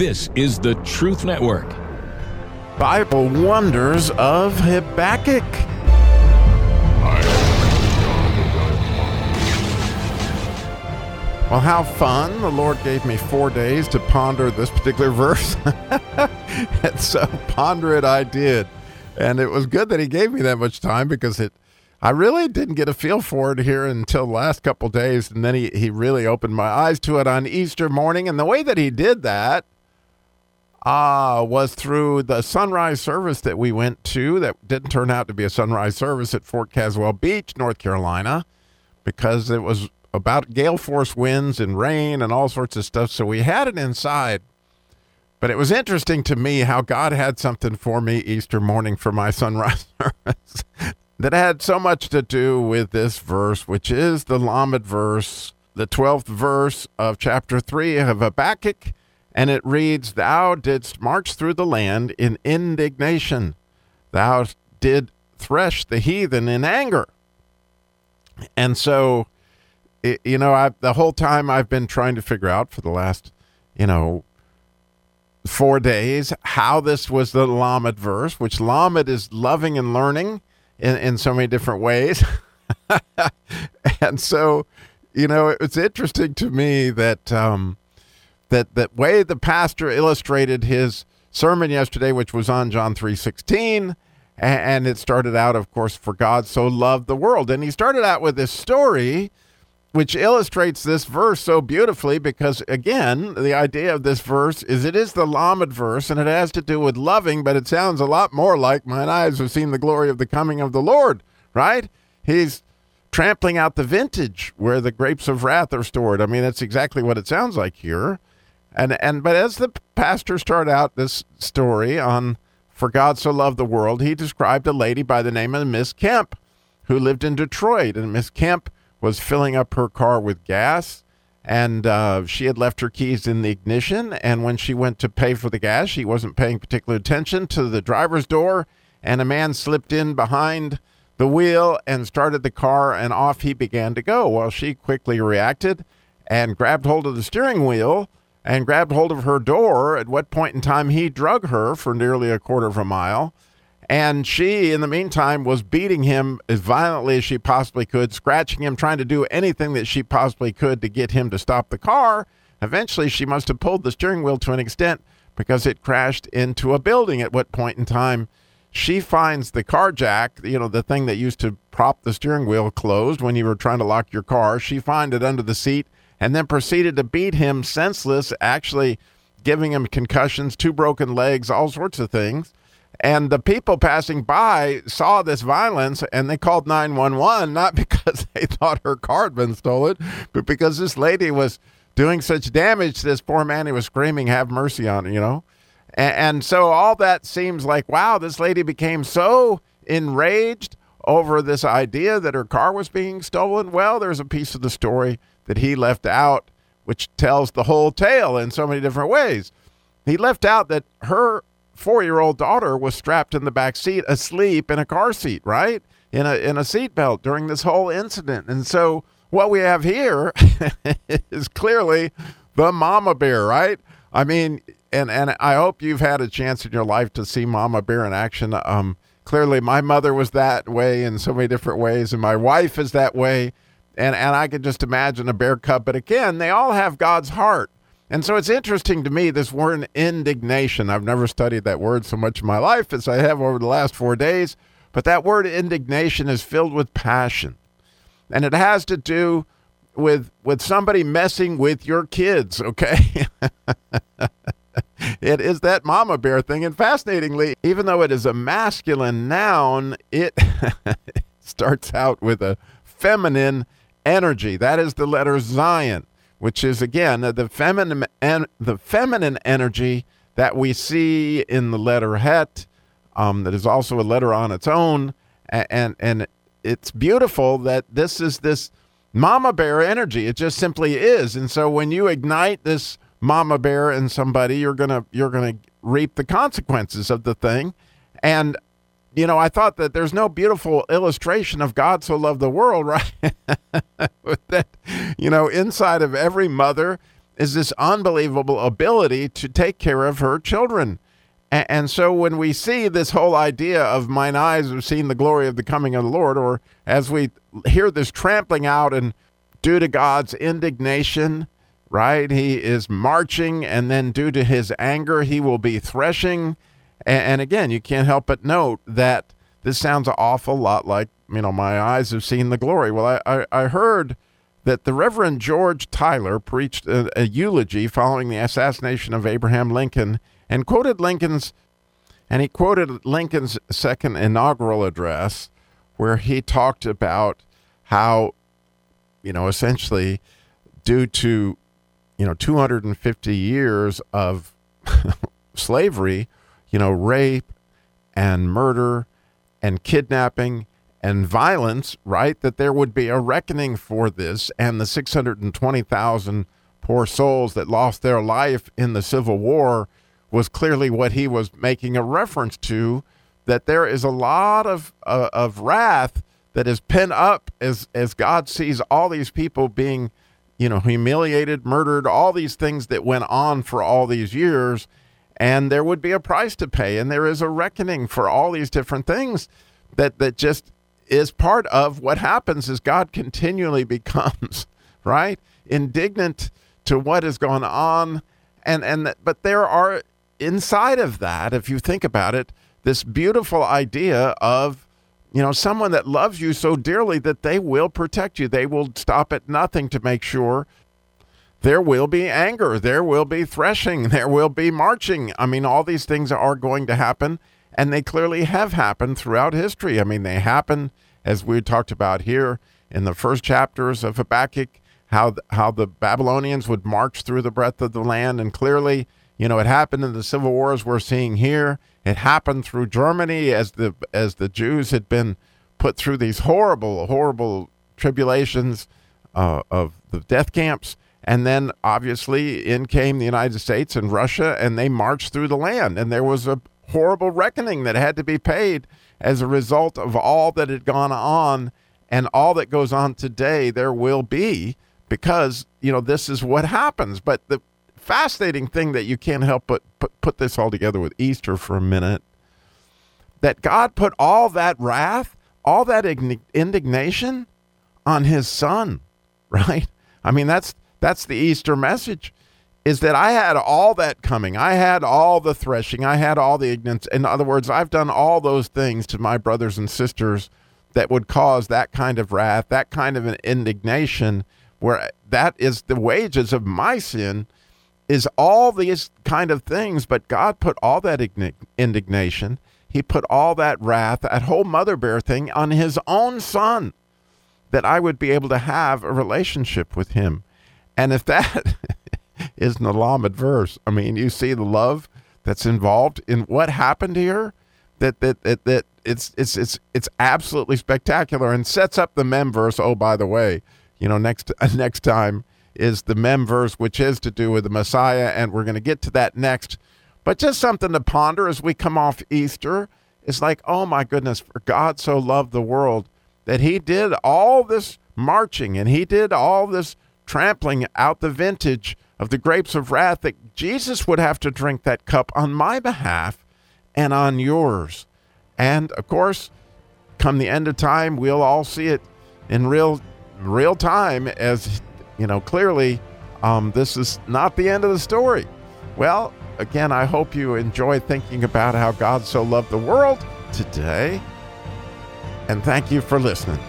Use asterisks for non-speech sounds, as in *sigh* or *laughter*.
This is the Truth Network. Bible Wonders of Habakkuk. Well, how fun. The Lord gave me four days to ponder this particular *laughs* verse. and so ponder it I did. And it was good that he gave me that much time because it I really didn't get a feel for it here until the last couple days. And then he, he really opened my eyes to it on Easter morning. And the way that he did that uh, was through the sunrise service that we went to that didn't turn out to be a sunrise service at Fort Caswell Beach, North Carolina, because it was about gale force winds and rain and all sorts of stuff. So we had it inside. But it was interesting to me how God had something for me Easter morning for my *laughs* sunrise service that had so much to do with this verse, which is the Lamed verse, the 12th verse of chapter 3 of Habakkuk. And it reads, Thou didst march through the land in indignation. Thou did thresh the heathen in anger. And so it, you know, I the whole time I've been trying to figure out for the last, you know, four days how this was the Lamed verse, which Lamed is loving and learning in, in so many different ways. *laughs* and so, you know, it's interesting to me that um, that that way the pastor illustrated his sermon yesterday, which was on John three sixteen, and it started out, of course, for God so loved the world, and he started out with this story which illustrates this verse so beautifully because again the idea of this verse is it is the lamed verse and it has to do with loving but it sounds a lot more like mine eyes have seen the glory of the coming of the lord right? He's trampling out the vintage where the grapes of wrath are stored. I mean that's exactly what it sounds like here and and but as the pastor started out this story on for god so loved the world he described a lady by the name of miss kemp who lived in detroit and miss kemp was filling up her car with gas and uh, she had left her keys in the ignition. And when she went to pay for the gas, she wasn't paying particular attention to the driver's door, and a man slipped in behind the wheel and started the car, and off he began to go. Well, she quickly reacted and grabbed hold of the steering wheel and grabbed hold of her door. At what point in time he drug her for nearly a quarter of a mile and she, in the meantime, was beating him as violently as she possibly could, scratching him, trying to do anything that she possibly could to get him to stop the car. Eventually, she must have pulled the steering wheel to an extent because it crashed into a building at what point in time she finds the car jack, you know, the thing that used to prop the steering wheel closed when you were trying to lock your car. She finds it under the seat and then proceeded to beat him senseless, actually giving him concussions, two broken legs, all sorts of things. And the people passing by saw this violence and they called 911, not *laughs* because they thought her car had been stolen, but because this lady was doing such damage to this poor man. He was screaming, Have mercy on her, you know? And, and so all that seems like, wow, this lady became so enraged over this idea that her car was being stolen. Well, there's a piece of the story that he left out, which tells the whole tale in so many different ways. He left out that her four year old daughter was strapped in the back seat asleep in a car seat, right? In a in a seatbelt during this whole incident. And so what we have here *laughs* is clearly the mama bear, right? I mean, and and I hope you've had a chance in your life to see mama bear in action. Um, clearly, my mother was that way in so many different ways, and my wife is that way. And and I could just imagine a bear cub. But again, they all have God's heart. And so it's interesting to me, this word indignation. I've never studied that word so much in my life as I have over the last four days, but that word indignation is filled with passion. And it has to do with with somebody messing with your kids, okay? *laughs* it is that mama bear thing. And fascinatingly, even though it is a masculine noun, it *laughs* starts out with a feminine energy. That is the letter Zayin which is again the feminine and the feminine energy that we see in the letter Het, um, that is also a letter on its own, and, and and it's beautiful that this is this mama bear energy. It just simply is, and so when you ignite this mama bear in somebody, you're gonna you're gonna reap the consequences of the thing, and you know, I thought that there's no beautiful illustration of God so loved the world, *laughs* right? *laughs* that, you know, inside of every mother is this unbelievable ability to take care of her children. And, so when we see this whole idea of mine eyes have seen the glory of the coming of the Lord, or as we hear this trampling out and due to God's indignation, right? He is marching, and then due to his anger, he will be threshing. And again, you can't help but note that this sounds an awful lot like, you know, my eyes have seen the glory. Well, I, I, I heard that the Reverend George Tyler preached a, a eulogy following the assassination of Abraham Lincoln and quoted Lincoln's and he quoted Lincoln's second inaugural address where he talked about how you know essentially due to you know 250 years of *laughs* slavery you know rape and murder and kidnapping and violence, right? That there would be a reckoning for this and the 620,000 poor souls that lost their life in the Civil War was clearly what he was making a reference to. That there is a lot of uh, of wrath that is pent up as as God sees all these people being, you know, humiliated, murdered, all these things that went on for all these years, and there would be a price to pay, and there is a reckoning for all these different things that that just is part of what happens is God continually *laughs* becomes right indignant to what has gone on. And and but there are inside of that if you think about it this beautiful idea of you know someone that loves you so dearly that they will protect you. They will stop at nothing to make sure there will be anger there will be threshing *laughs* there will be marching. I mean all these things are going to happen and they clearly have happened throughout history. I mean, they happen, as we talked about here in the first chapters of Habakkuk, how, how the Babylonians would march through the breadth of the land. And clearly, you know, it happened in the civil wars we're seeing here. It happened through Germany as the, as the Jews had been put through these horrible, horrible tribulations uh, of the death camps. And then obviously in came the United States and Russia, and they marched through the land. And there was a horrible reckoning that had to be paid as a result of all that had gone on and all that goes on today there will be because you know this is what happens. But the fascinating thing that you can't help but put, this all together with easter for a minute that god put all that wrath all that indignation on his son *laughs* right? I mean that's that's the easter message is that I had all that coming. I had all the threshing. I had all the ignorance. In other words, I've done all those things to my brothers and sisters that would cause that kind of wrath, that kind of an indignation, where that is the wages of my sin, is all these kind of things. But God put all that indignation, He put all that wrath, that whole mother bear thing on His own Son, that I would be able to have a relationship with Him. And if that *laughs* is the Lamed verse. I mean, you see the love that's involved in what happened here. That that that, that it's it's it's it's absolutely spectacular and sets up the mem verse. Oh, by the way, you know next *laughs* next time is the mem verse, which is to do with the Messiah, and we're going to get to that next. But just something to ponder as we come off Easter. It's like, oh my goodness, for God so loved the world that He did all this marching and He did all this trampling out the vintage of the grapes of wrath that Jesus would have to drink that cup on my behalf and on yours. And of course, come the end of time, we'll all see it in real real time as you know clearly um, this is not the end of the story. Well, again, I hope you enjoy thinking about how God so loved the world today. And thank you for listening.